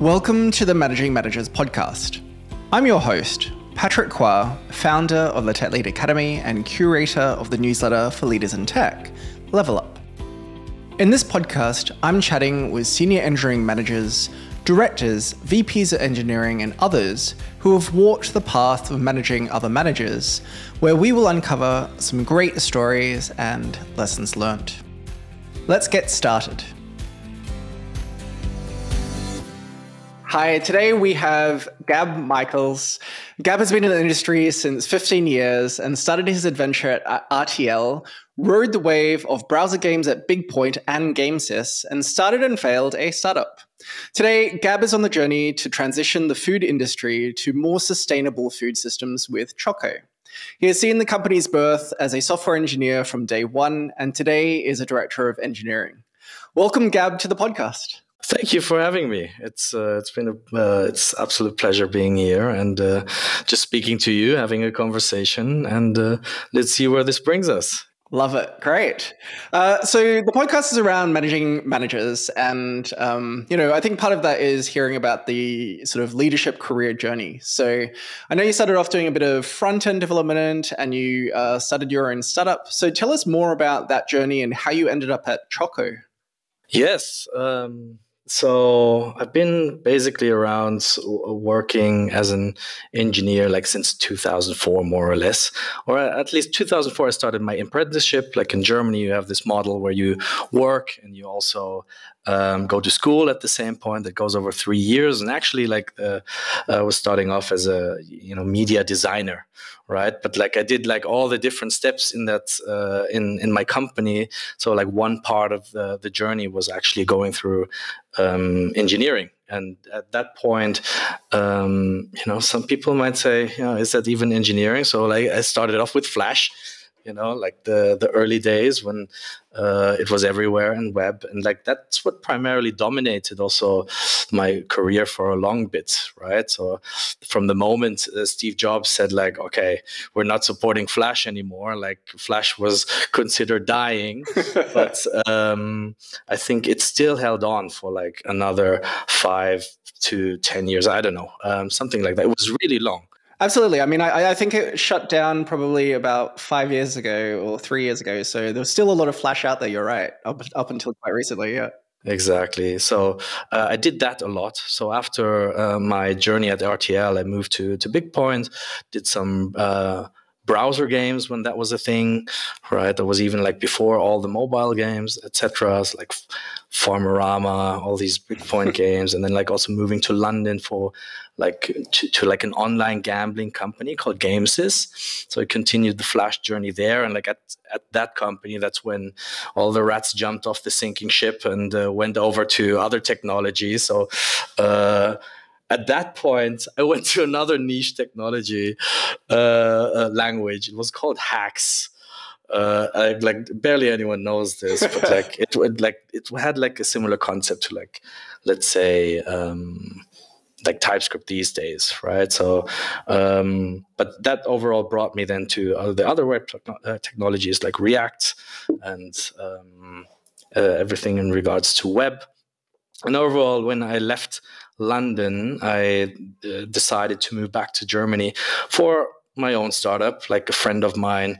Welcome to the Managing Managers podcast. I'm your host, Patrick Kua, founder of the Tech Lead Academy and curator of the newsletter for leaders in tech, Level Up. In this podcast, I'm chatting with senior engineering managers, directors, VPs of engineering, and others who have walked the path of managing other managers, where we will uncover some great stories and lessons learned. Let's get started. Hi, today we have Gab Michels. Gab has been in the industry since 15 years and started his adventure at RTL, rode the wave of browser games at BigPoint and GameSys, and started and failed a startup. Today, Gab is on the journey to transition the food industry to more sustainable food systems with Choco. He has seen the company's birth as a software engineer from day one, and today is a director of engineering. Welcome, Gab, to the podcast. Thank you for having me. It's uh, it's been a uh, it's absolute pleasure being here and uh, just speaking to you, having a conversation, and uh, let's see where this brings us. Love it. Great. Uh, so the podcast is around managing managers, and um, you know, I think part of that is hearing about the sort of leadership career journey. So I know you started off doing a bit of front end development, and you uh, started your own startup. So tell us more about that journey and how you ended up at Choco. Yes. Um so I've been basically around working as an engineer like since 2004, more or less, or uh, at least 2004. I started my apprenticeship. Like in Germany, you have this model where you work and you also um, go to school at the same point that goes over three years. And actually, like uh, I was starting off as a you know media designer, right? But like I did like all the different steps in that uh, in in my company. So like one part of the the journey was actually going through um, engineering. And at that point, um, you know, some people might say, you know, is that even engineering? So like I started off with Flash you know like the the early days when uh, it was everywhere and web. And like that's what primarily dominated also my career for a long bit right? So from the moment uh, steve jobs said like okay we're not supporting flash anymore like flash was considered dying. But um, i think it still held on for like another five to ten years i don't know um, something like that. It was really long Absolutely. I mean, I, I, think it shut down probably about five years ago or three years ago. So there was still a lot of Flash out there. You're right, up, up until quite recently. Yeah. Exactly. So uh, I did that a lot. So after uh, my journey at RTL, I moved to to BigPoint, did some. Uh, browser games when that was a thing right that was even like before all the mobile games etc like farmerama all these BigPoint games and then like also moving to london for like to, to, like an online gambling company called GameSys. So I continued the Flash journey there, and like at at that company, that's when all the rats jumped off the sinking ship and uh, went over to other technologies. So. Uh, at that point, I went to another niche technology uh, uh language. It was called Haxe. Uh, I, like barely anyone knows this, but like it, it, like it had like a similar concept to like let's say um, like TypeScript these days, right? So, um, but that overall brought me then to uh, the other web uh, technologies like React and um, uh, everything in regards to web. And overall, when I left London, I uh, decided to move back to Germany for my own startup. Like a friend of mine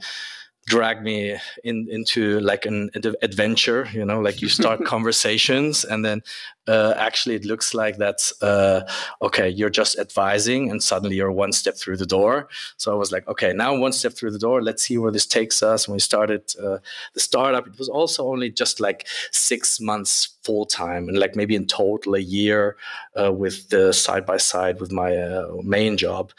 dragged me in into like an adventure you know like you start conversations and then uh, actually it looks like that's uh, okay you're just advising and suddenly you're one step through the door. So i was like okay now one step through the door. Let's see where this takes us. When we started uh, the startup. It was also only just like six months full time and like maybe in total a year uh, with the side by side with my uh, main job.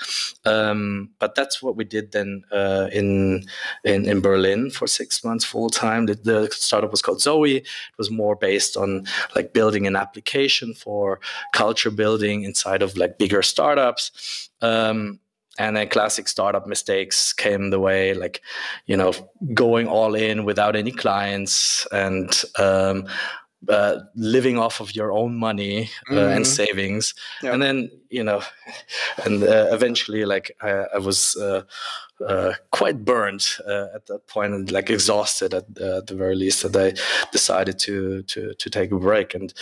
Um, but that's what we did then uh, in, in in berlin for six months full time the, the startup was called zoe. It was more based on like building an application application for culture building inside of like bigger startups. Um, and then classic startup mistakes came the way, like you know, going all in without any clients and um, uh, living off of your own money uh, mm-hmm. and savings, and then you know, and uh, eventually, like I, I was uh, quite burned uh, at that point and like exhausted at, uh, at, the very least that I decided to to to take a break. And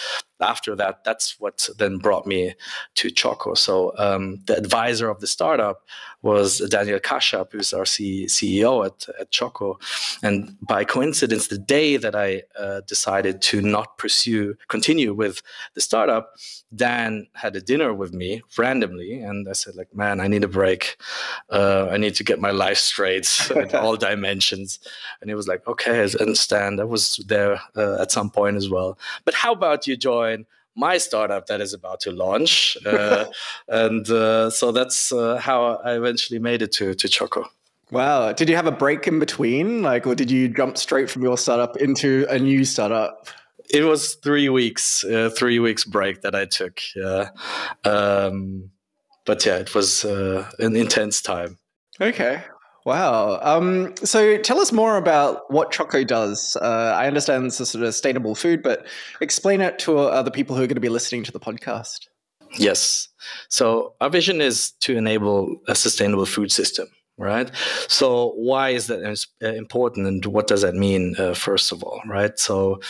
after that, that's what then brought me to Choco. So um, the advisor of the startup was Daniel Khachab, who's our C- CEO at, at Choco. And by coincidence, the day that I uh, decided to not pursue, continue with the startup, Dan had a dinner with me randomly. And I said, like, man, I need a break. Uh, I need to get my life straight in all dimensions. And he was like, okay, I understand. I was there uh, at some point as well. But how about you join my startup that is about to launch. Uh, and uh, so that's uh, how I eventually made it to, to Choco. Wow. Did you have a break in between? Like, or did you jump straight from your startup into a new startup? It was three weeks, uh, three weeks break that I took. Yeah. Um, but yeah, it was uh, an intense time. Okay. Wow. Um, so tell us more about what Choco does. Uh, I understand it's a sort of sustainable food, but explain it to other people who are going to be listening to the podcast. Yes. So our vision is to enable a sustainable food system right? So why is that uh, important, and what does that mean? Uh, first of all, right? So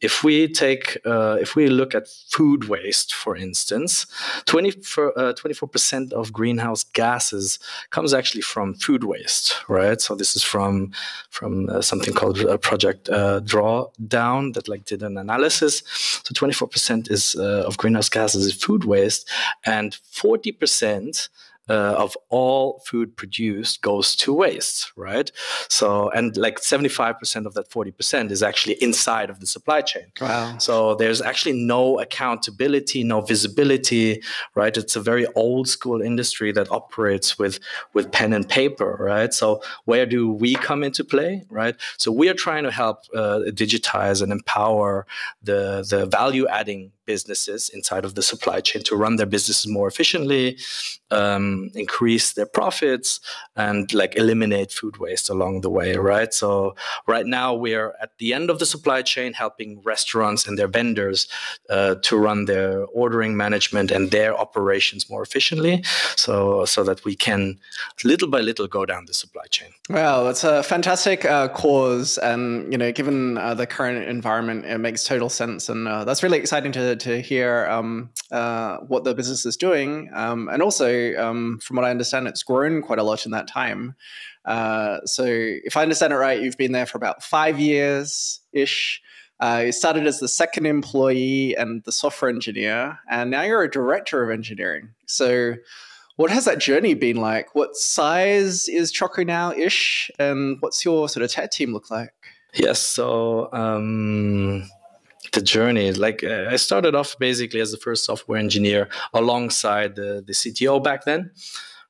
if we take, uh, if we look at food waste, for instance, 24 uh, percent of greenhouse gases comes actually from food waste, right? So this is from from uh, something called Project uh, Drawdown that like did an analysis. So 24 percent is of greenhouse gases is food waste, and 40 percent uh, of all food produced goes to waste, right? So, and like 75% of that 40% is actually inside of the supply chain. Wow. So there's actually no accountability, no visibility, right? It's a very old school industry that operates with, with pen and paper, right? So where do we come into play, right? So we are trying to help uh, digitize and empower the, the value adding businesses inside of the supply chain to run their businesses more efficiently, um, increase their profits, and like eliminate food waste along the way, right? So right now we are at the end of the supply chain, helping restaurants and their vendors uh, to run their ordering management and their operations more efficiently, so so that we can little by little go down the supply chain. Well, it's a fantastic uh, cause, and you know, given uh, the current environment, it makes total sense, and uh, that's really exciting to to hear um, uh, what the business is doing, um, and also um, from what I understand, it's grown quite a lot in that time. Uh, so, if I understand it right, you've been there for about five years ish. Uh, you started as the second employee and the software engineer, and now you're a director of engineering. So, what has that journey been like? What size is Choco now ish, and what's your sort of tech team look like? Yes, so um, the journey. Like uh, I started off basically as the first software engineer alongside the, the CTO back then,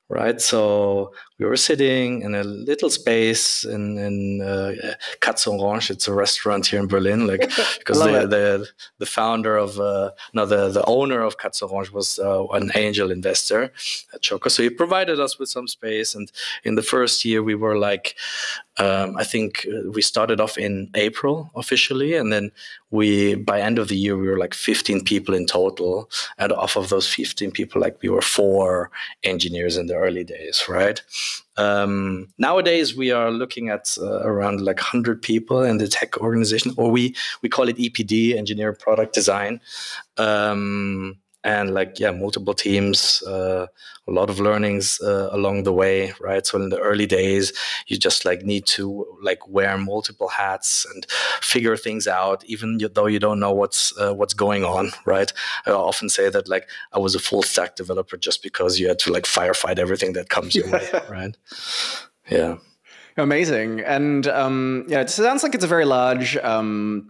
right? So we were sitting in a little space in in uh, Katz Orange. It's a restaurant here in Berlin, like because the, the, the founder of uh, no the the owner of Katz Orange was uh, an angel investor at Choco, so he provided us with some space. And in the first year, we were like, um, I think uh, we started off in April officially, and then we by end of the year we were like 15 people in total, and off of those 15 people, like we were four engineers in the early days, right? Um, nowadays, we are looking at uh, around like 100 people in the tech organization, or we we call it EPD, Engineer Product Design. Um, and like yeah multiple teams uh, a lot of learnings uh, along the way right? So in the early days you just like need to like wear multiple hats and figure things out even though you don't know what's uh, what's going on right? I often say that like i was a full stack developer just because you had to like firefight everything that comes your way right? Yeah. Amazing. And um, yeah it sounds like it's a very large um,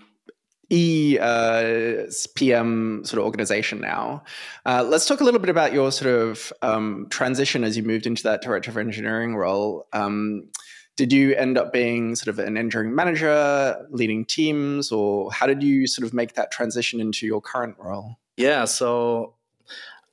E uh, PM sort of organization now. Uh, let's talk a little bit about your sort of um, transition as you moved into that director of engineering role. Um, did you end up being sort of an engineering manager, leading teams, or how did you sort of make that transition into your current role? Yeah, so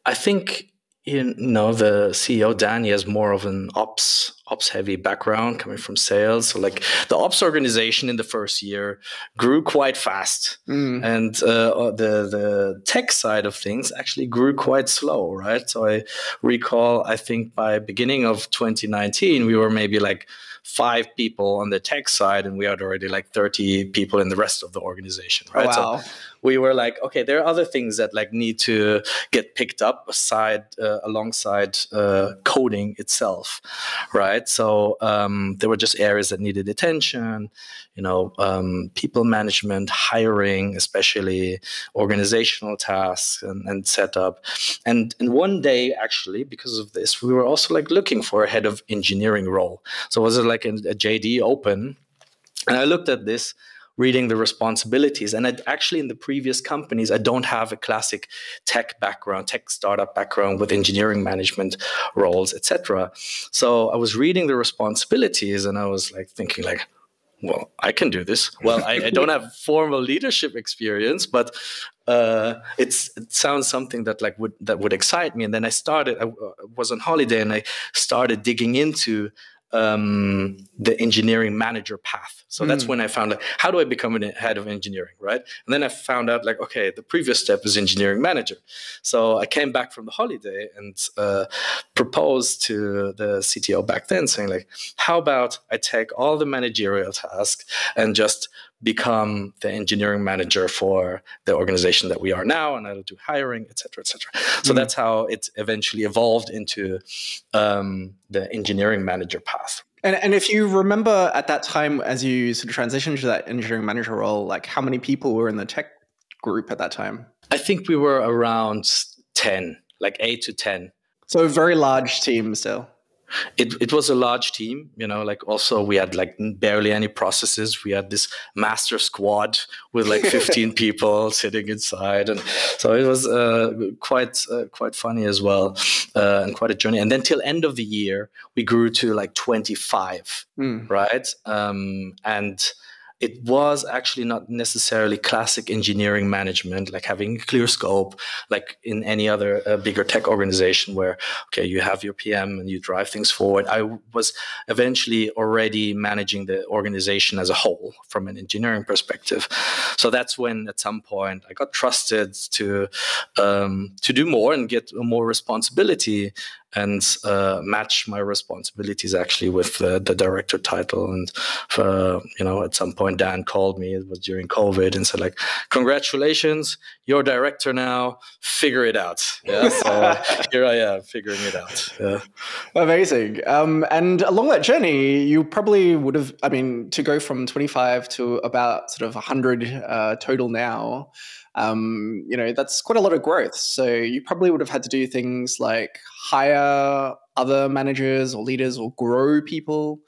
I think you know the CEO Danny has more of an ops ops heavy background coming from sales. So like the ops organization in the first year grew quite fast, mm. and uh, uh, the the tech side of things actually grew quite slow, right? So I recall, I think by beginning of 2019, we were maybe like five people on the tech side, and we had already like 30 people in the rest of the organization, right? Wow. So we were like, okay, there are other things that like need to get picked up aside uh, alongside uh, coding itself, right? So um, there were just areas that needed attention, you know, um, people management, hiring, especially organizational tasks and, and setup. And and one day, actually, because of this, we were also like looking for a head of engineering role. So was it like a, a JD open? And I looked at this reading the responsibilities. And actually, in the previous companies, I don't have a classic tech background, tech startup background with engineering management roles, etc. So I was reading the responsibilities, and I was like thinking, like, well, I can do this. Well, I, I don't have formal leadership experience, but uh, it sounds something that like would that would excite me. And then I started. I was on holiday, and I started digging into um, the engineering manager path. So mm. that's hmm. when I found like, how do I become a head of engineering, right? And then I found out like, okay, the previous step is engineering manager. So I came back from the holiday and uh, proposed to the CTO back then, saying like, how about I take all the managerial tasks and just become the engineering manager for the organization that we are now, and I'll do hiring, et cetera, et cetera. So mm that's how it eventually evolved into um, the engineering manager path. And, and if you remember at that time, as you sort of transitioned to that engineering manager role, like how many people were in the tech group at that time? I think we were around 10, like eight to 10. So a very large team still it, it was a large team you know like also we had like barely any processes. We had this master squad with like 15 people sitting inside. And so it was uh, quite uh, quite funny as well uh, and quite a journey. And then till end of the year we grew to like 25 mm. right? Um, and it was actually not necessarily classic engineering management, like having a clear scope, like in any other uh, bigger tech organization where, okay, you have your PM and you drive things forward. I was eventually already managing the organization as a whole from an engineering perspective. So that's when at some point I got trusted to, um, to do more and get more responsibility and uh, match my responsibilities actually with uh, the director title. And uh, you know, at some point, Dan called me. It was during COVID, and said like, "Congratulations, you're director now. Figure it out." Yeah, so here I am figuring it out. Yeah. Amazing. Um, and along that journey, you probably would have. I mean, to go from 25 to about sort of 100 uh, total now um, you know, that's quite a lot of growth. So you probably would have had to do things like hire other managers or leaders or grow people.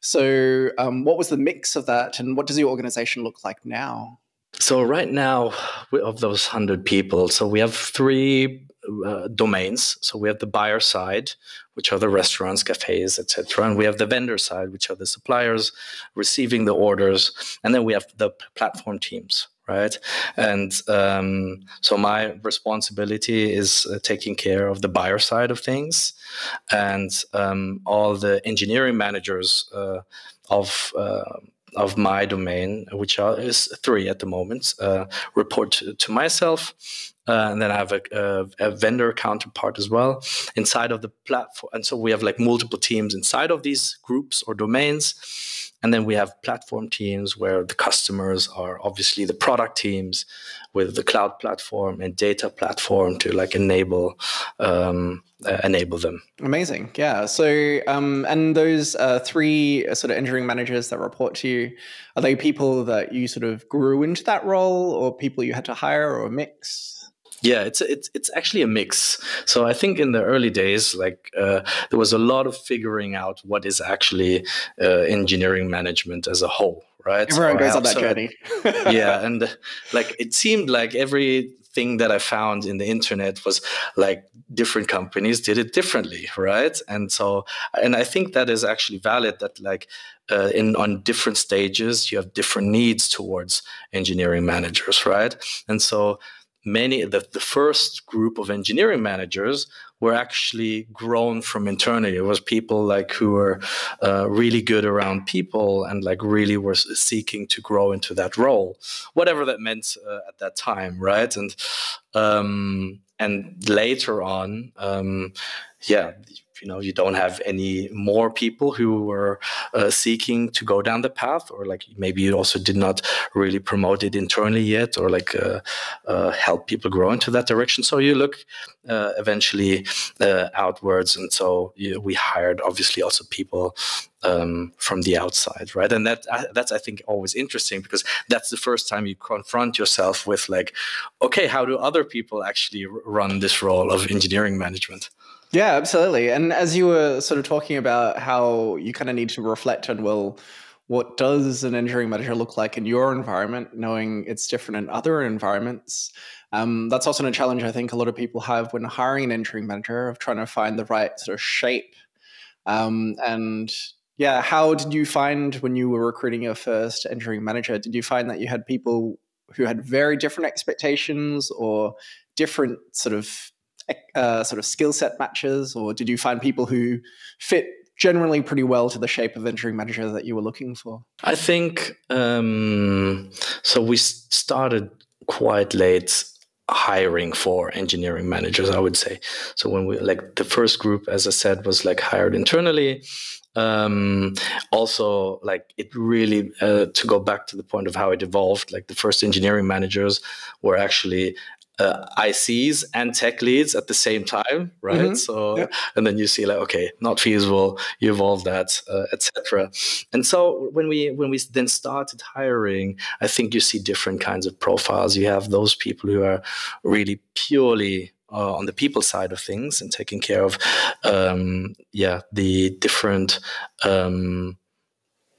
So, um, what was the mix of that, and what does your organization look like now? So right now, of those hundred people, so we have three uh, domains. So we have the buyer side, which are the restaurants, cafes, etc., and we have the vendor side, which are the suppliers receiving the orders, and then we have the platform teams right? And um, so my responsibility is uh, taking care of the buyer side of things, and um, all the engineering managers uh, of uh, of my domain, which are, is three at the moment, uh, report to, to myself. Uh, and then I have a, a, a, vendor counterpart as well inside of the platform. And so we have like multiple teams inside of these groups or domains. And then we have platform teams where the customers are obviously the product teams with the cloud platform and data platform to like enable um, uh, enable them. Amazing, yeah. So um, and those uh, three uh, sort of engineering managers that report to you are they people that you sort of grew into that role, or people you had to hire, or a mix? Yeah, it's it's it's actually a mix. So I think in the early days, like uh, there was a lot of figuring out what is actually uh, engineering management as a whole, right? Everyone or goes on that journey. yeah, and like it seemed like everything that I found in the internet was like different companies did it differently, right? And so, and I think that is actually valid. That like uh, in on different stages, you have different needs towards engineering managers, right? And so many the, the first group of engineering managers were actually grown from internally. It was people like who were uh, really good around people and like really were seeking to grow into that role, whatever that meant uh, at that time, right? And um, and later on, um, yeah, you know you don't have any more people who were uh, seeking to go down the path or like maybe you also did not really promote it internally yet or like uh, uh, help people grow into that direction so you look uh, eventually uh, outwards and so you we hired obviously also people um, from the outside, right? And that uh, that's I think always interesting because that's the first time you confront yourself with like, okay, how do other people actually run this role of engineering management? Yeah, absolutely. And as you were sort of talking about how you kind of need to reflect on, well, what does an engineering manager look like in your environment, knowing it's different in other environments? Um, that's also a challenge I think a lot of people have when hiring an engineering manager of trying to find the right sort of shape. Um, and yeah, how did you find when you were recruiting your first engineering manager? Did you find that you had people who had very different expectations or different sort of uh, sort of skill set matches, or did you find people who fit generally pretty well to the shape of engineering manager that you were looking for? I think um, so. We started quite late hiring for engineering managers i would say so when we like the first group as i said was like hired internally um also like it really uh, to go back to the point of how it evolved like the first engineering managers were actually uh, ICs and tech leads at the same time, right? Mm-hmm. So, yeah. and then you see like, okay, not feasible. You evolve that, uh, etc. And so when we when we then started hiring, I think you see different kinds of profiles. You have those people who are really purely uh, on the people side of things and taking care of, um, yeah, the different. Um,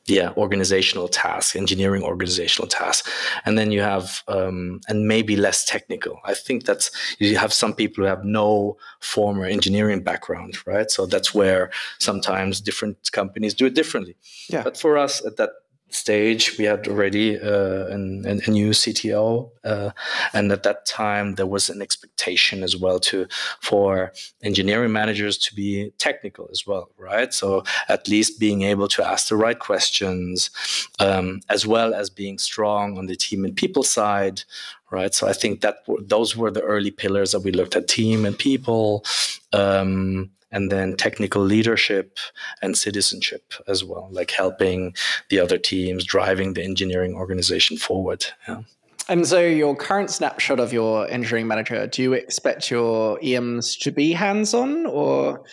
yeah organizational tasks engineering organizational tasks. And then you have um, and maybe less technical. I think that's you have some people who have no former engineering background right? So that's where sometimes different companies do it differently. Yeah. But for us at that stage, we had already uh, an, an, a new CTO, uh, and at that time there was an expectation as well to for engineering managers to be technical as well, right? So at least being able to ask the right questions, um, as well as being strong on the team and people side, right? So I think that those were the early pillars that we looked at: team and people. Um, and then technical leadership and citizenship as well, like helping the other teams, driving the engineering organization forward. Yeah. And so, your current snapshot of your engineering manager, do you expect your EMs to be hands on or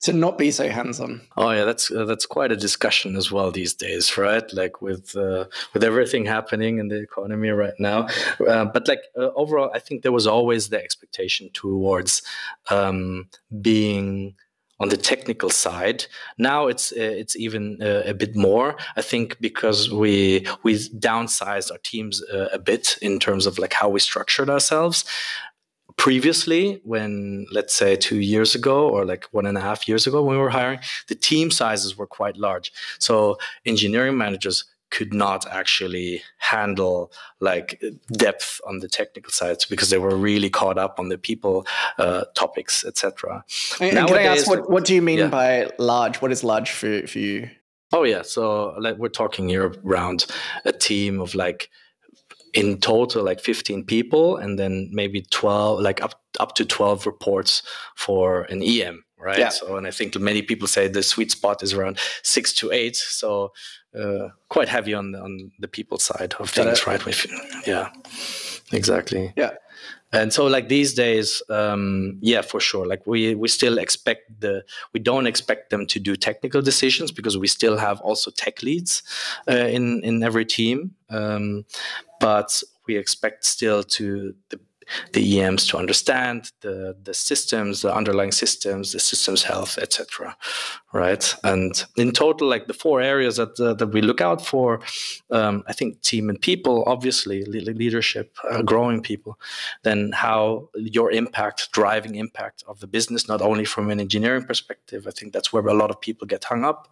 to not be so hands-on. Oh yeah, that's uh, that's quite a discussion as well these days, right? Like with uh, with everything happening in the economy right now. Uh, but like uh, overall, I think there was always the expectation towards um, being on the technical side. Now it's uh, it's even uh, a bit more. I think because we we downsized our teams uh, a bit in terms of like how we structured ourselves. Previously, when let's say two years ago or like one and a half years ago when we were hiring, the team sizes were quite large. So engineering managers could not actually handle like depth on the technical sides because they were really caught up on the people uh, topics etc And can i ask what, what do you mean yeah. by large? What is large for, for you? Oh yeah. So like we're talking here around a team of like in total like 15 people and then maybe 12 like up up to 12 reports for an em right? Yeah. so and i think many people say the sweet spot is around six to eight. So uh, quite heavy on on the people side of things, right? With, yeah, exactly. Yeah. And so, like these days, um, yeah, for sure. Like we we still expect the we don't expect them to do technical decisions because we still have also tech leads uh, in in every team. Um, but we expect still to the the EMs to understand the, the systems, the underlying systems, the systems health, etc. Right, and in total, like the four areas that uh, that we look out for, um, I think team and people, obviously le- leadership, uh, growing people, then how your impact, driving impact of the business, not only from an engineering perspective. I think that's where a lot of people get hung up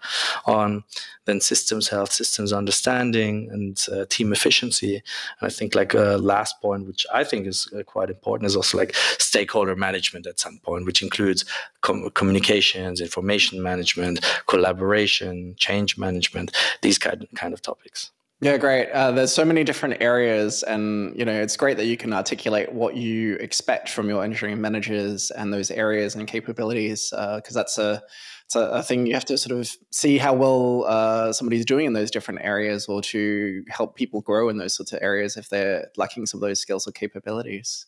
on. Then systems health, systems understanding, and uh, team efficiency. And I think like a last point, which I think is uh, quite important is also like stakeholder management at some point, which includes com- communications, information management, collaboration, change management, these kind kind of topics. Yeah, great. Uh, there's so many different areas, and you know it's great that you can articulate what you expect from your engineering managers and those areas and capabilities, because uh, that's a it's a, a, thing you have to sort of see how well uh, somebody's doing in those different areas, or to help people grow in those sorts of areas if they're lacking some of those skills or capabilities.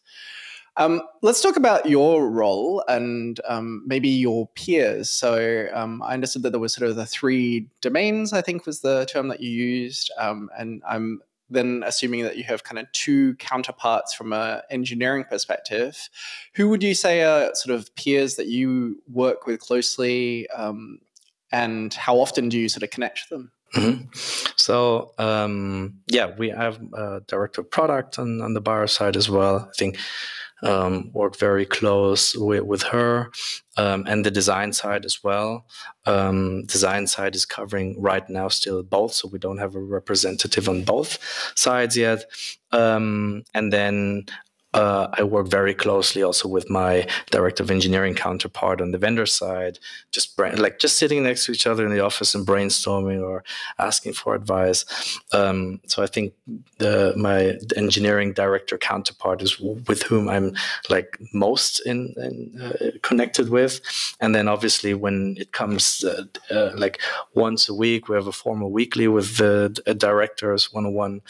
Um, let's talk about your role and um, maybe your peers. So um, I understood that there was sort of the three domains. I think was the term that you used, um, and I'm then assuming that you have kind of two counterparts from an engineering perspective. Who would you say are sort of peers that you work with closely, um, and how often do you sort of connect with them? Mm-hmm. So um, yeah, we have a director of product on, on the buyer side as well. I think um, work very close with, with her um, and the design side as well. Um, design side is covering right now still both, so we don't have a representative on both sides yet. Um, and then uh, I work very closely also with my director of engineering counterpart on the vendor side, just brain, like just sitting next to each other in the office and brainstorming or asking for advice. Um, so I think the my engineering director counterpart is with whom I'm like most in, in uh, connected with, and then obviously when it comes uh, uh like once a week, we have a formal weekly with the directors one on one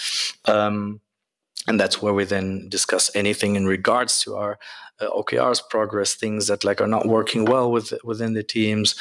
and that's where we then discuss anything in regards to our uh, OKRs progress, things that like are not working well with within the teams,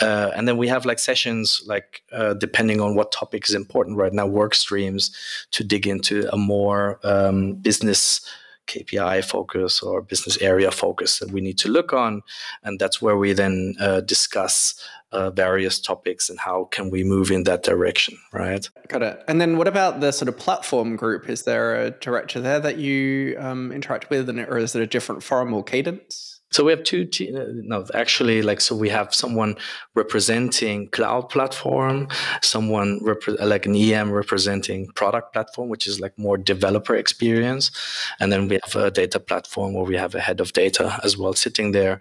uh, and then we have like sessions like uh, depending on what topic is important right now, work streams to dig into a more um, business KPI focus or business area focus that we need to look on, and that's where we then uh, discuss uh, various topics and how can we move in that direction, right? Got it. And then what about the sort of platform group? Is there a director there that you um, interact with, and, or is it a different forum or cadence? So we have two, uh, no, actually, like, so we have someone representing cloud platform, someone rep- like an EM representing product platform, which is like more developer experience. And then we have a data platform where we have a head of data as well sitting there.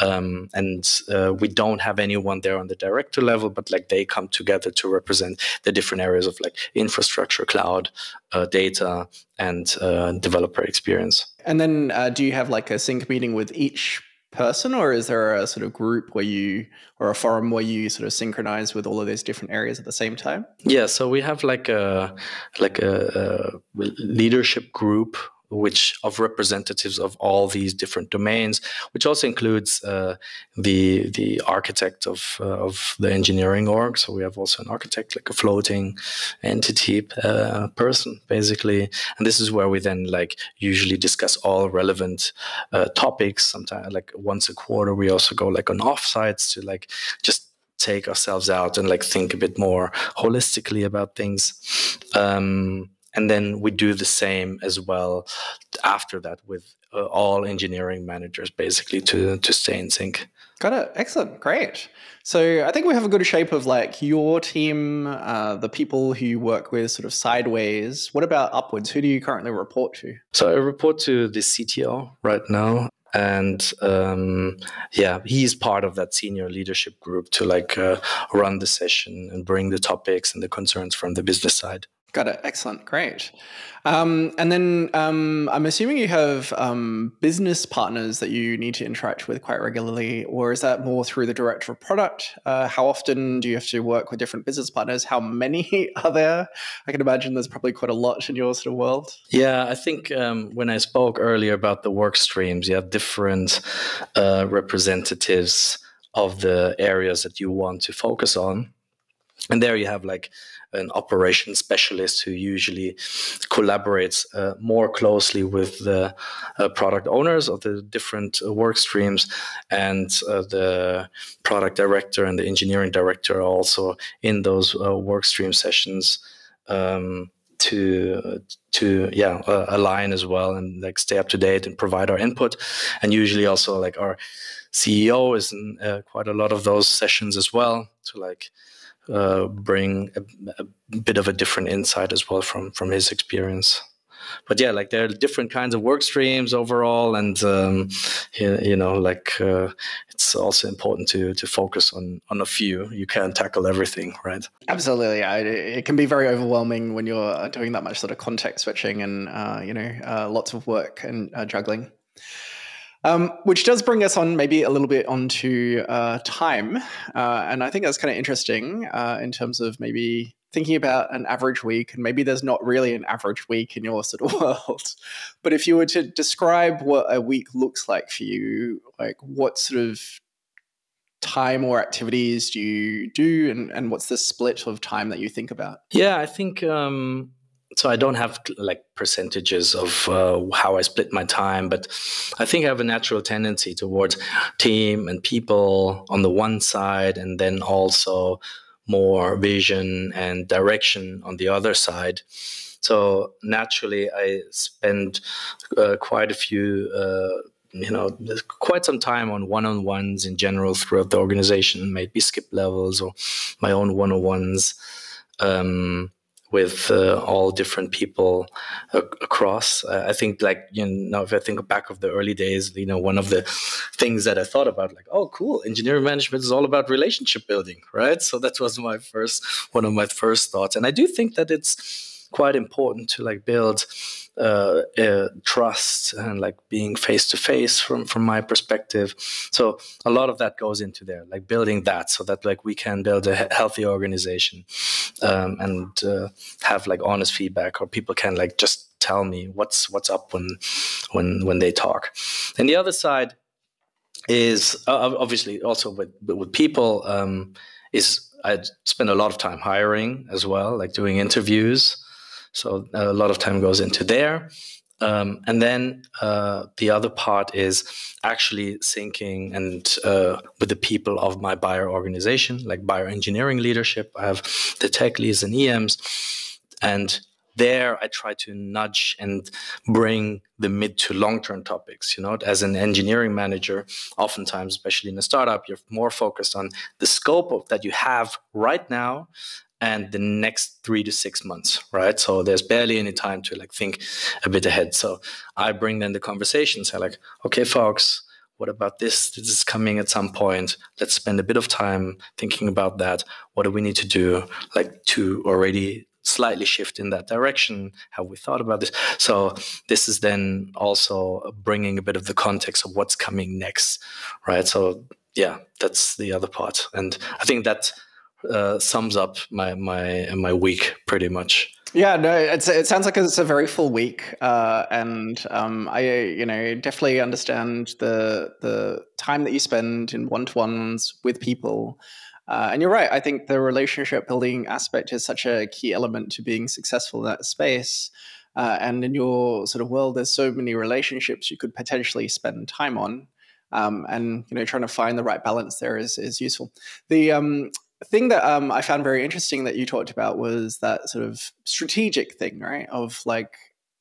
Um, and uh, we don't have anyone there on the director level, but like they come together to represent the different areas of like infrastructure, cloud, uh, data, and uh, developer experience. And then uh, do you have like a sync meeting with each person or is there a sort of group where you or a forum where you sort of synchronize with all of those different areas at the same time yeah so we have like a like a, a leadership group which of representatives of all these different domains, which also includes uh, the the architect of uh, of the engineering org. So we have also an architect, like a floating entity uh, person, basically. And this is where we then like usually discuss all relevant uh, topics. Sometimes like once a quarter, we also go like on offsites to like just take ourselves out and like think a bit more holistically about things. Um, and then we do the same as well after that with uh, all engineering managers basically to to stay in sync. Got it. Excellent. Great. So i think we have a good shape of like your team uh, the people who you work with sort of sideways. What about upwards? Who do you currently report to? So i report to the cto right now and um, yeah he's part of that senior leadership group to like uh, run the session and bring the topics and the concerns from the business side Got it. Excellent. Great. Um, and then um, I'm assuming you have um, business partners that you need to interact with quite regularly, or is that more through the director of product? Uh, how often do you have to work with different business partners? How many are there? I can imagine there's probably quite a lot in your sort of world. Yeah, I think um, when I spoke earlier about the work streams, you have different uh, representatives of the areas that you want to focus on. And there you have like an operations specialist who usually collaborates uh, more closely with the uh, product owners of the different uh, work streams. And uh, the product director and the engineering director are also in those uh, work stream sessions um, to to yeah uh, align as well and like stay up to date and provide our input. And usually also like our ceo is in quite a lot of those sessions as well to like uh, bring a, a, bit of a different insight as well from from his experience. but yeah, like there are different kinds of work streams overall, and um, you, you, know, like uh, it's also important to to focus on on a few. You can't tackle everything, right? Absolutely, it can be very overwhelming when you're doing that much sort of context switching and uh, you know uh, lots of work and uh, juggling. Um, which does bring us on maybe a little bit onto uh, time. Uh, and I think that's kind of interesting uh, in terms of maybe thinking about an average week. And maybe there's not really an average week in your sort of world. But if you were to describe what a week looks like for you, like what sort of time or activities do you do and, and what's the split of time that you think about yeah i think um, so I don't have like percentages of uh, how I split my time, but I think I have a natural tendency towards team and people on the one side, and then also more vision and direction on the other side. So naturally, I spend uh, quite a few. Uh, you know, quite some time on one-on-ones in general throughout the organization, maybe skip levels or my own one-on-ones. Um, with uh, all different people across. Uh, I think, like you know, if I think back of the early days, you know, one of the things that I thought about, like, oh, cool, engineering management is all about relationship building, right? So that was my first one of my first thoughts, and I do think that it's quite important to like build uh, uh, trust and like being face to face from from my perspective. So a lot of that goes into there, like building that, so that like we can build a healthy organization um, and uh, have like honest feedback, or people can like just tell me what's what's up when when when they talk. And the other side is obviously also with with people um, is I spend a lot of time hiring as well, like doing interviews. So a lot of time goes into there. Um, and then uh, the other part is actually syncing and uh, with the people of my buyer organization, like buyer engineering leadership. I have the tech leads and EMs, and there I try to nudge and bring the mid to long term topics. You know, as an engineering manager, oftentimes, especially in a startup, you're more focused on the scope of that you have right now and the next three to six months, right? So there's barely any time to like think a bit ahead. So I bring then the conversations. I like, okay, folks, what about this? This is coming at some point. Let's spend a bit of time thinking about that. What do we need to do, like to already slightly shift in that direction? Have we thought about this? So this is then also bringing a bit of the context of what's coming next, right? So yeah, that's the other part, and I think that uh, sums up my my my week pretty much. Yeah, no, it sounds like it's a very full week, uh, and um, I, you know, definitely understand the the time that you spend in one to ones with people. Uh, and you're right. I think the relationship building aspect is such a key element to being successful in that space. Uh, and in your sort of world, there's so many relationships you could potentially spend time on. Um, and you know, trying to find the right balance there is is useful. The um, thing that um, I found very interesting that you talked about was that sort of strategic thing, right? Of like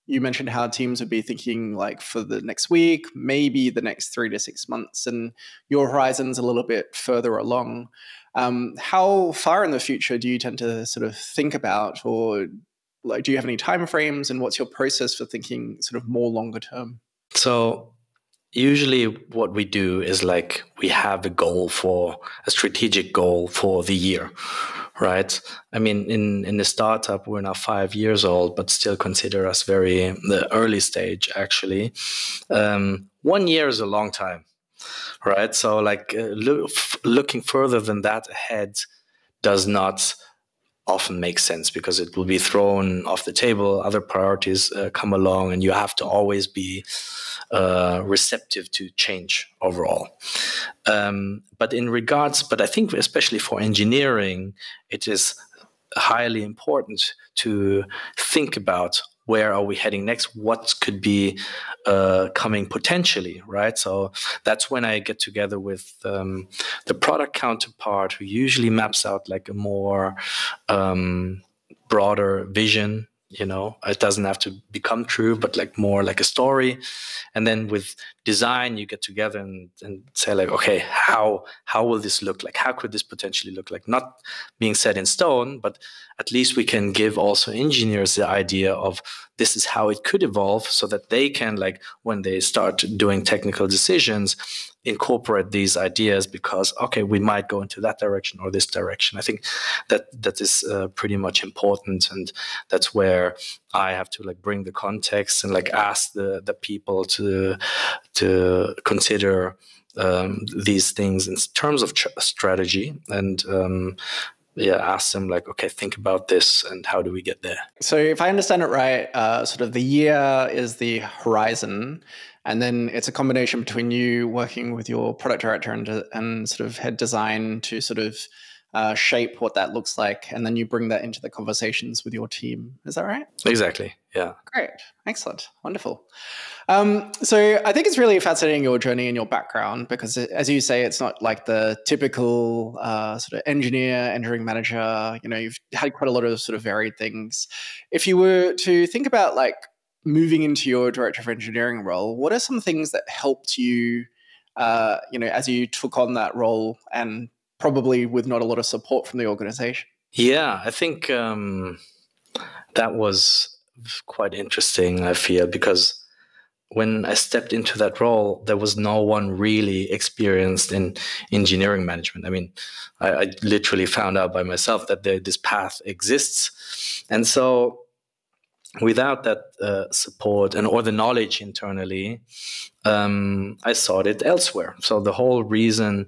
you mentioned how teams would be thinking like for the next week, maybe the next three to six months, and your horizon's a little bit further along. Um, how far in the future do you tend to sort of think about, or like, do you have any time frames, and what's your process for thinking sort of more longer term? So usually what we do is like we have a goal for a strategic goal for the year right? I mean in in the startup we're now five years old but still consider us very the early stage actually. Um, one year is a long time right? So like uh, f- looking further than that ahead does not often makes sense because it will be thrown off the table. Other priorities uh, come along, and you have to always be uh, receptive to change overall. Um, but in regards, but I think especially for engineering, it is highly important to think about where are we heading next? What could be uh, coming potentially right? So that's when i get together with um, the product counterpart who usually maps out like a more um, broader vision you know it doesn't have to become true but like more like a story. And then with design you get together and, and say like okay how how will this look like? How could this potentially look like? Not being set in stone but at least we can give also engineers the idea of this is how it could evolve so that they can like when they start doing technical decisions incorporate these ideas because okay we might go into that direction or this direction. I think that that is uh, pretty much important and that's where i have to like bring the context and like ask the the people to to consider um, these things in terms of strategy. And um, yeah ask them like okay think about this and how do we get there? So if i understand it right uh, sort of the year is the horizon and then it's a combination between you working with your product director and, and sort of head design to sort of uh, shape what that looks like and then you bring that into the conversations with your team. Is that right? Exactly yeah. Great. Excellent. Wonderful. Um, so i think it's really fascinating your journey and your background because as you say it's not like the typical uh, sort of engineer engineering manager. You know you've had quite a lot of sort of varied things. If you were to think about like moving into your director of engineering role, what are some things that helped you, uh, you know, as you took on that role and probably with not a lot of support from the organization? Yeah, I think um, that was quite interesting, I feel, because when I stepped into that role, there was no one really experienced in engineering management. I mean, I, I literally found out by myself that there, this path exists. And so without that uh, support and or the knowledge internally, um, I sought it elsewhere. So the whole reason,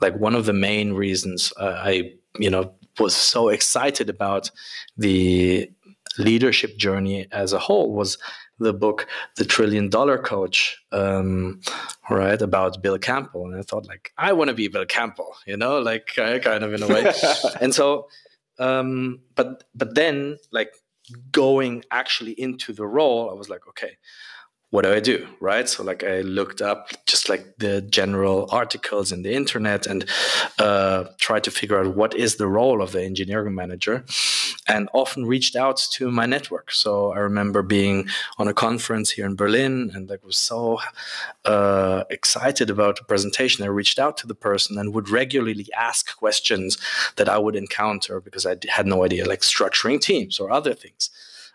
like one of the main reasons uh, I, you know, was so excited about the leadership journey as a whole was the book the trillion dollar coach um, right about bill campbell and i thought like i want to be bill campbell you know like kind of in a way and so um, but but then like going actually into the role, I was like, okay, what do I do? Right. So like I looked up just like the general articles in the internet and uh, tried to figure out what is the role of the engineering manager and often reached out to my network. So I remember being on a conference here in Berlin and like was so uh, excited about the presentation. I reached out to the person and would regularly ask questions that I would encounter because I had no idea like structuring teams or other things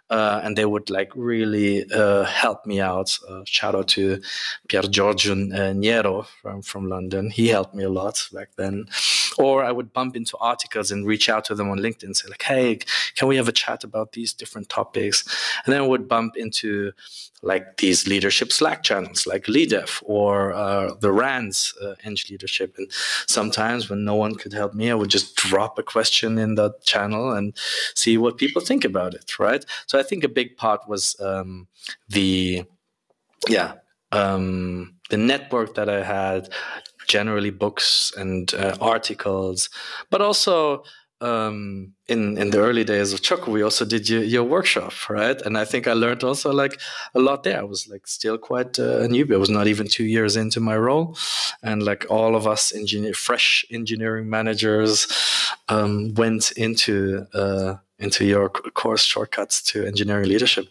uh, and they would like really uh, help me out. Uh, shout out to Pier Giorgio Niero from, from London. He helped me a lot back then. Or I would bump into articles and reach out to them on LinkedIn and say like, "Hey, can we have a chat about these different topics?" And then I would bump into like these leadership Slack channels, like LeadDev or uh, the RANDS uh, Eng Leadership. And sometimes when no one could help me, I would just drop a question in the channel and see what people think about it, right? So I think a big part was um, the, yeah, um, the network that I had, generally books and uh, articles, but also um, in in the early days of Choco, we also did your, your workshop, right? And I think I learned also like a lot there. I was like still quite uh, a newbie. I was not even two years into my role, and like all of us engineer, fresh engineering managers, um, went into uh, into your course shortcuts to engineering leadership.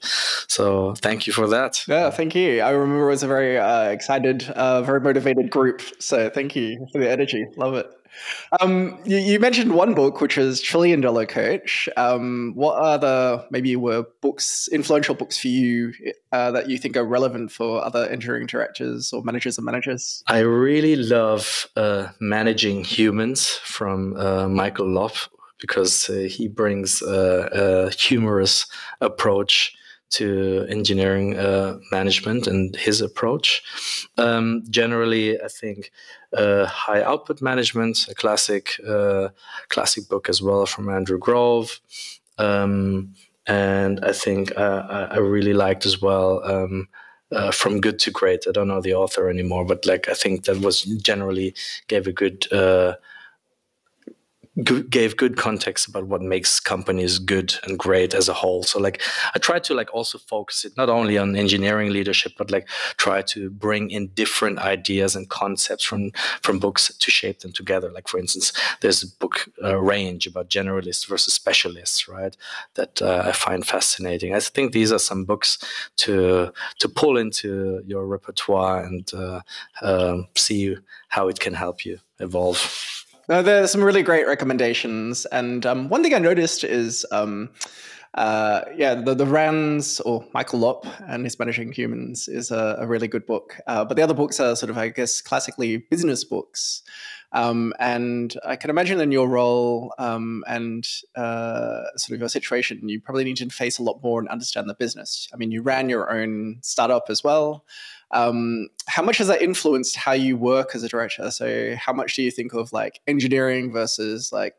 So thank you for that. Yeah, thank you. I remember it was a very uh, excited, uh, very motivated group. So thank you for the energy. Love it. Um, you, you, mentioned one book, which is Trillion Dollar Coach. Um, what are the maybe were books, influential books for you uh, that you think are relevant for other engineering directors or managers and managers? I really love uh, Managing Humans from uh, Michael Lopp because uh, he brings a humorous approach to engineering uh, management and his approach. Um, generally, I think uh, high output management, a classic uh, classic book as well from Andrew Grove. Um, and I think uh, I really liked as well um, uh, from good to great. I don't know the author anymore, but like I think that was generally gave a good uh, gave good context about what makes companies good and great as a whole. So like I try to like also focus it not only on engineering leadership, but like try to bring in different ideas and concepts from from books to shape them together. Like for instance, there's a book uh, range about generalists versus specialists, right? That uh, I find fascinating. I think these are some books to to pull into your repertoire and uh, um, see how it can help you evolve. No, there's some really great recommendations, and um, one thing I noticed is, um, uh, yeah, the, the Rands or Michael Lopp and his Managing Humans is a, a really good book. Uh, but the other books are sort of, I guess, classically business books. Um, and I can imagine in your role um, and uh, sort of your situation, you probably need to face a lot more and understand the business. I mean, you ran your own startup as well. Um, how much has that influenced how you work as a director? So, how much do you think of like engineering versus like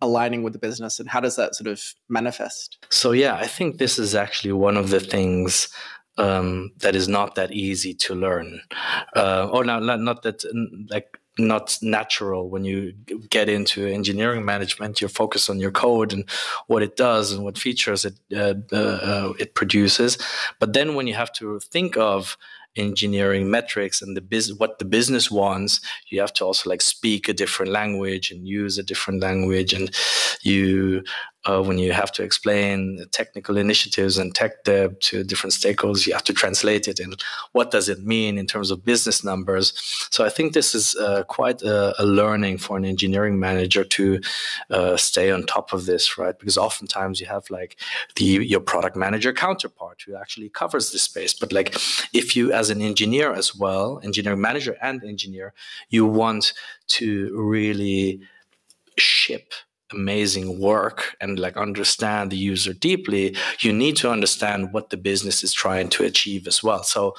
aligning with the business, and how does that sort of manifest? So, yeah, I think this is actually one of the things um, that is not that easy to learn, uh, or not, not that like not natural when you get into engineering management. You're focused on your code and what it does and what features it uh, uh, uh it produces. But then when you have to think of engineering metrics and the biz- what the business wants you have to also like speak a different language and use a different language and you uh, when you have to explain technical initiatives and tech debt to different stakeholders, you have to translate it and what does it mean in terms of business numbers. So I think this is uh, quite a, a, learning for an engineering manager to uh, stay on top of this, right? Because oftentimes you have like the your product manager counterpart who actually covers this space. But like if you as an engineer as well, engineering manager and engineer, you want to really ship amazing work and like understand the user deeply, you need to understand what the business is trying to achieve as well. So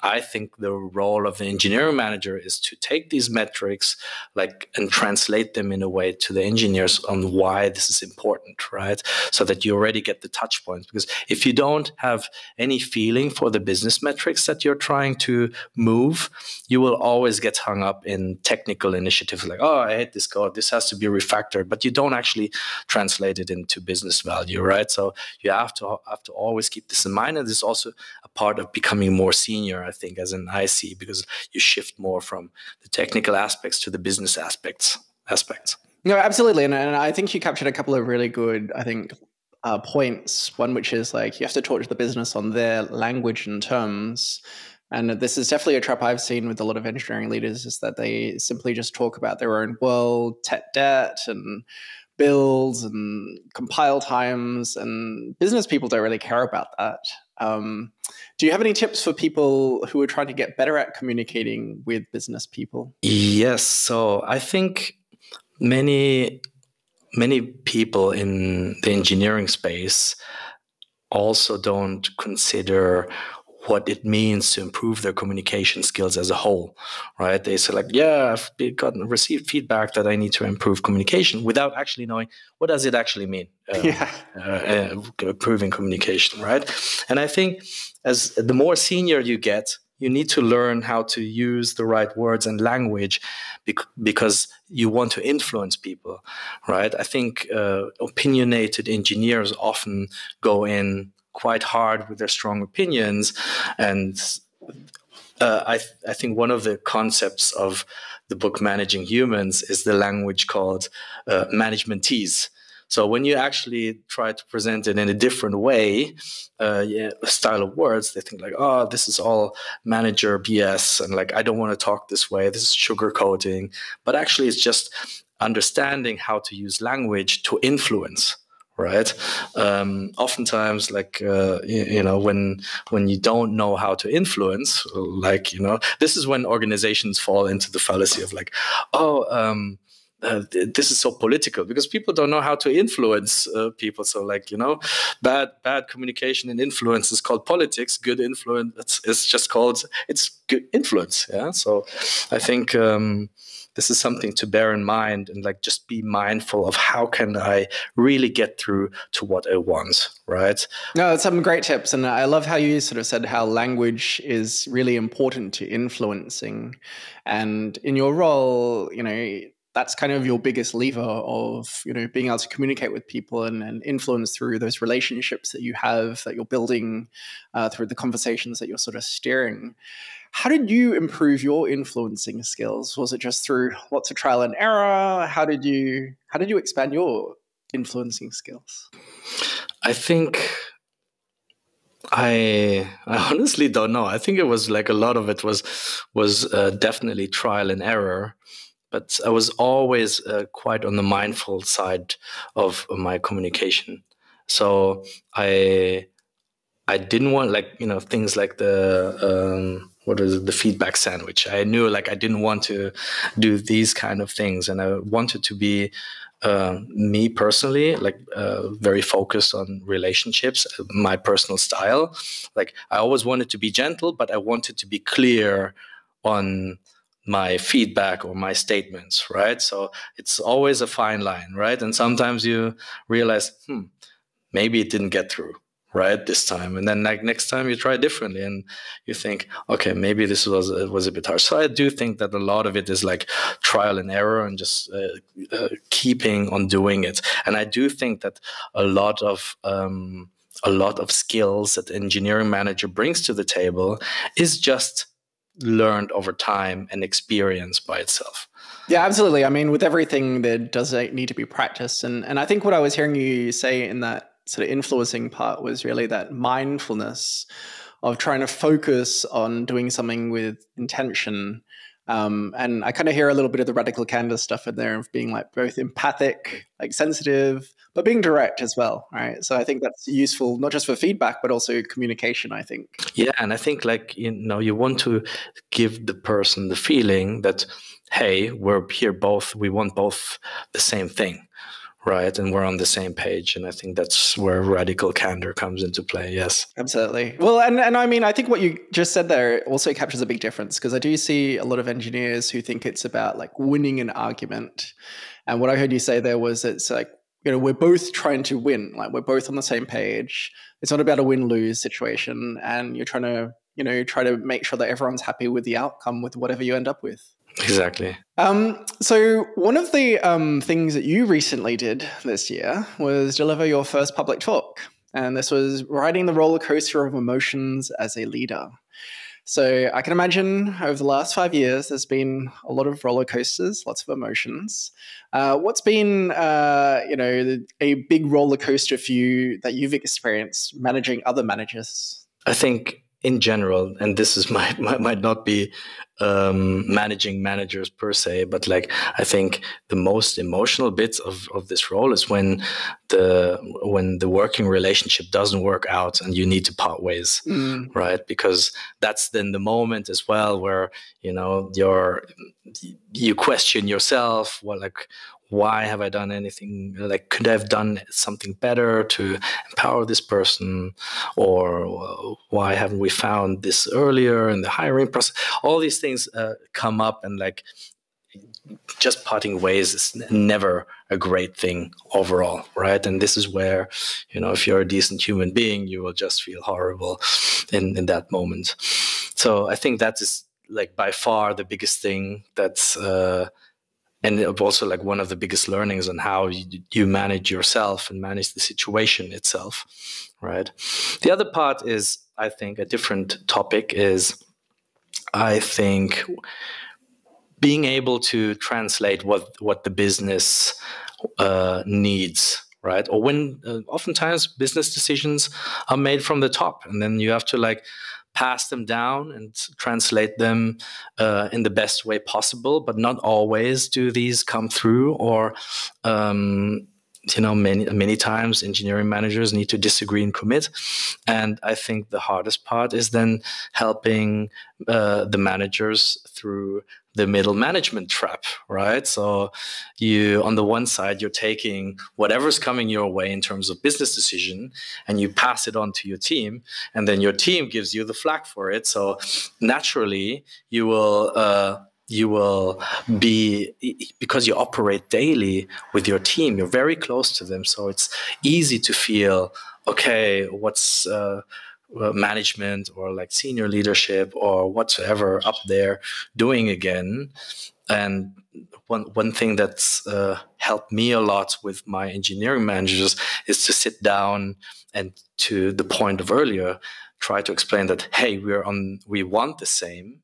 I think the role of the engineering manager is to take these metrics, like, and translate them in a way to the engineers on why this is important, right? So that you already get the touch points. Because if you don't have any feeling for the business metrics that you're trying to move, you will always get hung up in technical initiatives like, oh, I hate this code. This has to be refactored, but you don't actually translate it into business value, right? So you have to have to always keep this in mind. And this is also a part of becoming more senior I think, as an IC, because you shift more from the technical aspects to the business aspects. Aspects. No, absolutely, and, and I think you captured a couple of really good, I think, uh, points. One which is like you have to talk to the business on their language and terms. And this is definitely a trap I've seen with a lot of engineering leaders is that they simply just talk about their own world, tech debt, and builds and compile times. And business people don't really care about that. Um, do you have any tips for people who are trying to get better at communicating with business people? Yes. So I think many many people in the engineering space also don't consider what it means to improve their communication skills as a whole, right? They say like, yeah, I've gotten received feedback that I need to improve communication without actually knowing what does it actually mean. Uh, yeah, uh, uh, improving communication, right? And I think as the more senior you get, you need to learn how to use the right words and language bec- because you want to influence people, right? I think uh, opinionated engineers often go in quite hard with their strong opinions. And uh, I, th- I think one of the concepts of the book Managing Humans is the language called uh, managementese. So when you actually try to present it in a different way, uh, yeah, style of words, they think like, oh, this is all manager BS, and like I don't want to talk this way. This is sugarcoating, but actually, it's just understanding how to use language to influence right um, oftentimes like uh, you, you, know when when you don't know how to influence like you know this is when organizations fall into the fallacy of like oh um, uh, this is so political because people don't know how to influence uh, people. So, like you know, bad bad communication and influence is called politics. Good influence is just called it's good influence. Yeah. So, I think um, this is something to bear in mind and like just be mindful of how can I really get through to what I want, right? No, some great tips. And I love how you sort of said how language is really important to influencing. And in your role, you know, that's kind of your biggest lever of you know being able to communicate with people and, and influence through those relationships that you have that you're building uh, through the conversations that you're sort of steering how did you improve your influencing skills was it just through lots of trial and error how did you how did you expand your influencing skills i think I I honestly don't know. I think it was like a lot of it was was uh, definitely trial and error, but I was always uh, quite on the mindful side of my communication. So I I didn't want like you know things like the um, what is it, the feedback sandwich. I knew like I didn't want to do these kind of things, and I wanted to be uh, me personally, like uh, very focused on relationships, my personal style. Like I always wanted to be gentle, but I wanted to be clear on my feedback or my statements, right? So it's always a fine line, right? And sometimes you realize, hmm, maybe it didn't get through right this time. And then like next time you try differently and you think okay maybe this was it was a bit hard so i do think that a lot of it is like trial and error and just uh, uh, keeping on doing it. And i do think that a lot of um, a lot of skills that engineering manager brings to the table is just learned over time and experience by itself. Yeah, absolutely. I mean, with everything, there does need to be practice, and and I think what I was hearing you say in that sort of influencing part was really that mindfulness of trying to focus on doing something with intention. Um, and I kind of hear a little bit of the radical candor stuff in there of being like both empathic, like sensitive, but being direct as well, right? So I think that's useful not just for feedback, but also communication. I think. Yeah, and I think like you know you want to give the person the feeling that hey, we're here both. We want both the same thing right? And we're on the same page and i think that's where radical candor comes into play yes. Absolutely. Well and, and i mean i think what you just said there also captures a big difference because i do see a lot of engineers who think it's about like winning an argument. And what i heard you say there was it's like you know we're both trying to win like we're both on the same page. It's not about a win-lose situation and you're trying to you know try to make sure that everyone's happy with the outcome with whatever you end up with Exactly. Um, so, one of the um, things that you recently did this year was deliver your first public talk. And this was riding the roller coaster of emotions as a leader. So, I can imagine over the last five years, there's been a lot of roller coasters, lots of emotions. Uh, what's been, uh, you know, a big roller coaster for you that you've experienced managing other managers? I think in general, and this is might might, might not be um, managing managers per se, but like I think the most emotional bits of, of this role is when the when the working relationship doesn't work out and you need to part ways, mm. right? Because that's then the moment as well where you know you're you question yourself, well, like why have I done anything? Like, could I have done something better to empower this person? Or why haven't we found this earlier in the hiring process? All these things uh, come up, and like, just parting ways is never a great thing overall, right? And this is where, you know, if you're a decent human being, you will just feel horrible in, in that moment. So I think that is like by far the biggest thing that's uh, and also like one of the biggest learnings on how you, you, manage yourself and manage the situation itself right the other part is i think a different topic is i think being able to translate what what the business uh, needs right or when uh, oftentimes business decisions are made from the top and then you have to like pass them down and translate them uh, in the best way possible. But not always do these come through, or um, you know, many many times engineering managers need to disagree and commit. And I think the hardest part is then helping uh, the managers through the middle management trap, right? So you, on the one side, you're taking whatever's coming your way in terms of business decision and you pass it on to your team and then your team gives you the flack for it. So naturally you will, uh, you will be because you operate daily with your team you're very close to them so it's easy to feel okay what's uh, management or like senior leadership or whatsoever up there doing again. And one one thing that's uh, helped me a lot with my engineering managers is to sit down and to the point of earlier try to explain that hey we're on we want the same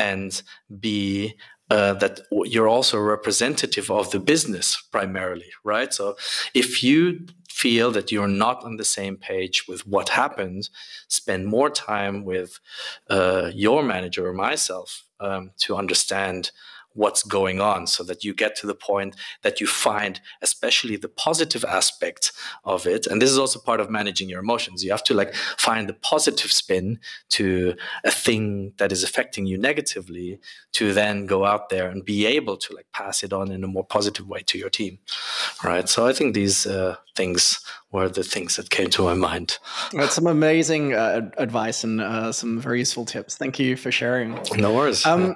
and be uh, that you're also a representative of the business primarily, right? So if you feel that you're not on the same page with what happened, spend more time with uh, your manager or myself um, to understand what's going on so that you get to the point that you find especially the positive aspect of it. And this is also part of managing your emotions. You have to like find the positive spin to a thing that is affecting you negatively to then go out there and be able to like pass it on in a more positive way to your team right? So i think these uh, things were the things that came to my mind. That's some amazing uh, advice and uh, some very useful tips. Thank you for sharing. No worries. Um,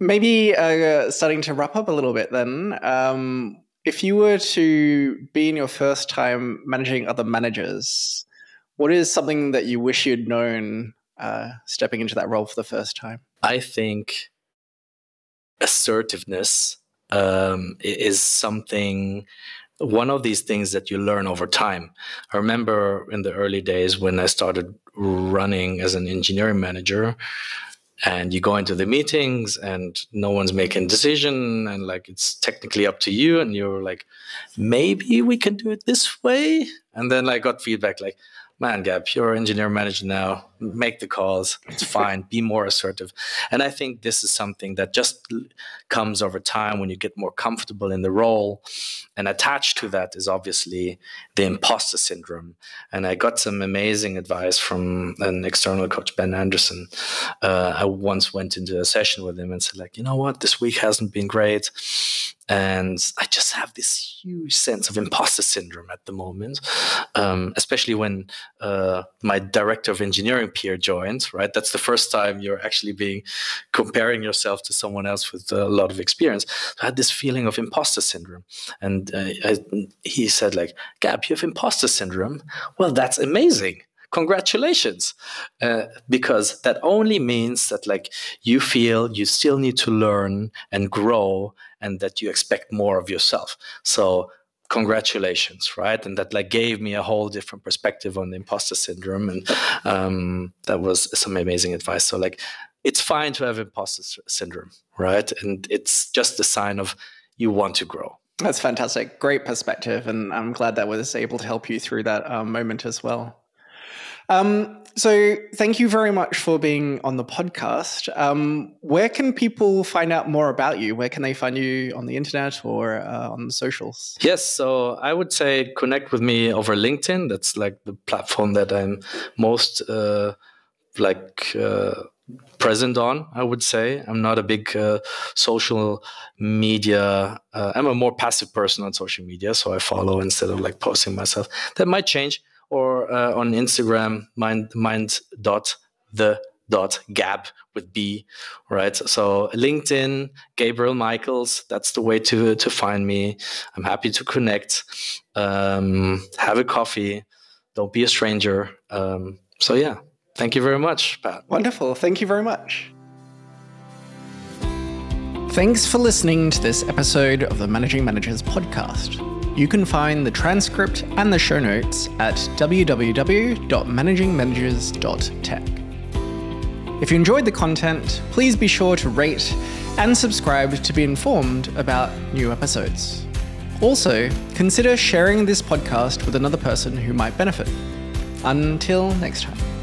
Maybe uh, starting to wrap up a little bit then. Um, if you were to be in your first time managing other managers, what is something that you wish you'd known uh, stepping into that role for the first time? I think assertiveness um, is something one of these things that you learn over time. I remember in the early days when I started running as an engineering manager, and you go into the meetings and no one's making decision and like it's technically up to you and you're like maybe we can do it this way? And then i got feedback like man gab you're engineer manager now. Make the calls. It's fine. Be more assertive. And i think this is something that just comes over time when you get more comfortable in the role. And attached to that is obviously the imposter syndrome. And i got some amazing advice from an external coach ben anderson. Uh, i once went into a session with him and said like you know what? This week hasn't been great. And I just have this huge sense of imposter syndrome at the moment, um, especially when uh, my director of engineering peer joins. Right, that's the first time you're actually being comparing yourself to someone else with a lot of experience. So I had this feeling of imposter syndrome, and uh, I, he said, "Like, Gab, you have imposter syndrome. Well, that's amazing." Congratulations uh, because that only means that like you feel you still need to learn and grow and that you expect more of yourself. So congratulations right? And that like gave me a whole different perspective on the imposter syndrome and um, that was some amazing advice. So like it's fine to have imposter syndrome right? And it's just a sign of you want to grow. That's fantastic. Great perspective and i'm glad that was able to help you through that um, moment as well um, so, thank you very much for being on the podcast. Um, where can people find out more about you? Where can they find you on the internet or uh, on the socials? Yes, so I would say connect with me over LinkedIn. That's like the platform that I'm most uh, like. Uh, present on i would say i'm not a big uh, social media uh, i'm a more passive person on social media so i follow instead of like posting myself that might change or uh, on Instagram, mind mind dot the dot gab with b right? So linkedin gabriel michels that's the way to to find me. I'm happy to connect. Um, have a coffee. Don't be a stranger. Um, so yeah thank you very much pat. Wonderful. Thank you very much. Thanks for listening to this episode of the managing managers podcast you can find the transcript and the show notes at www.managingmanagers.tech. If you enjoyed the content, please be sure to rate and subscribe to be informed about new episodes. Also, consider sharing this podcast with another person who might benefit. Until next time.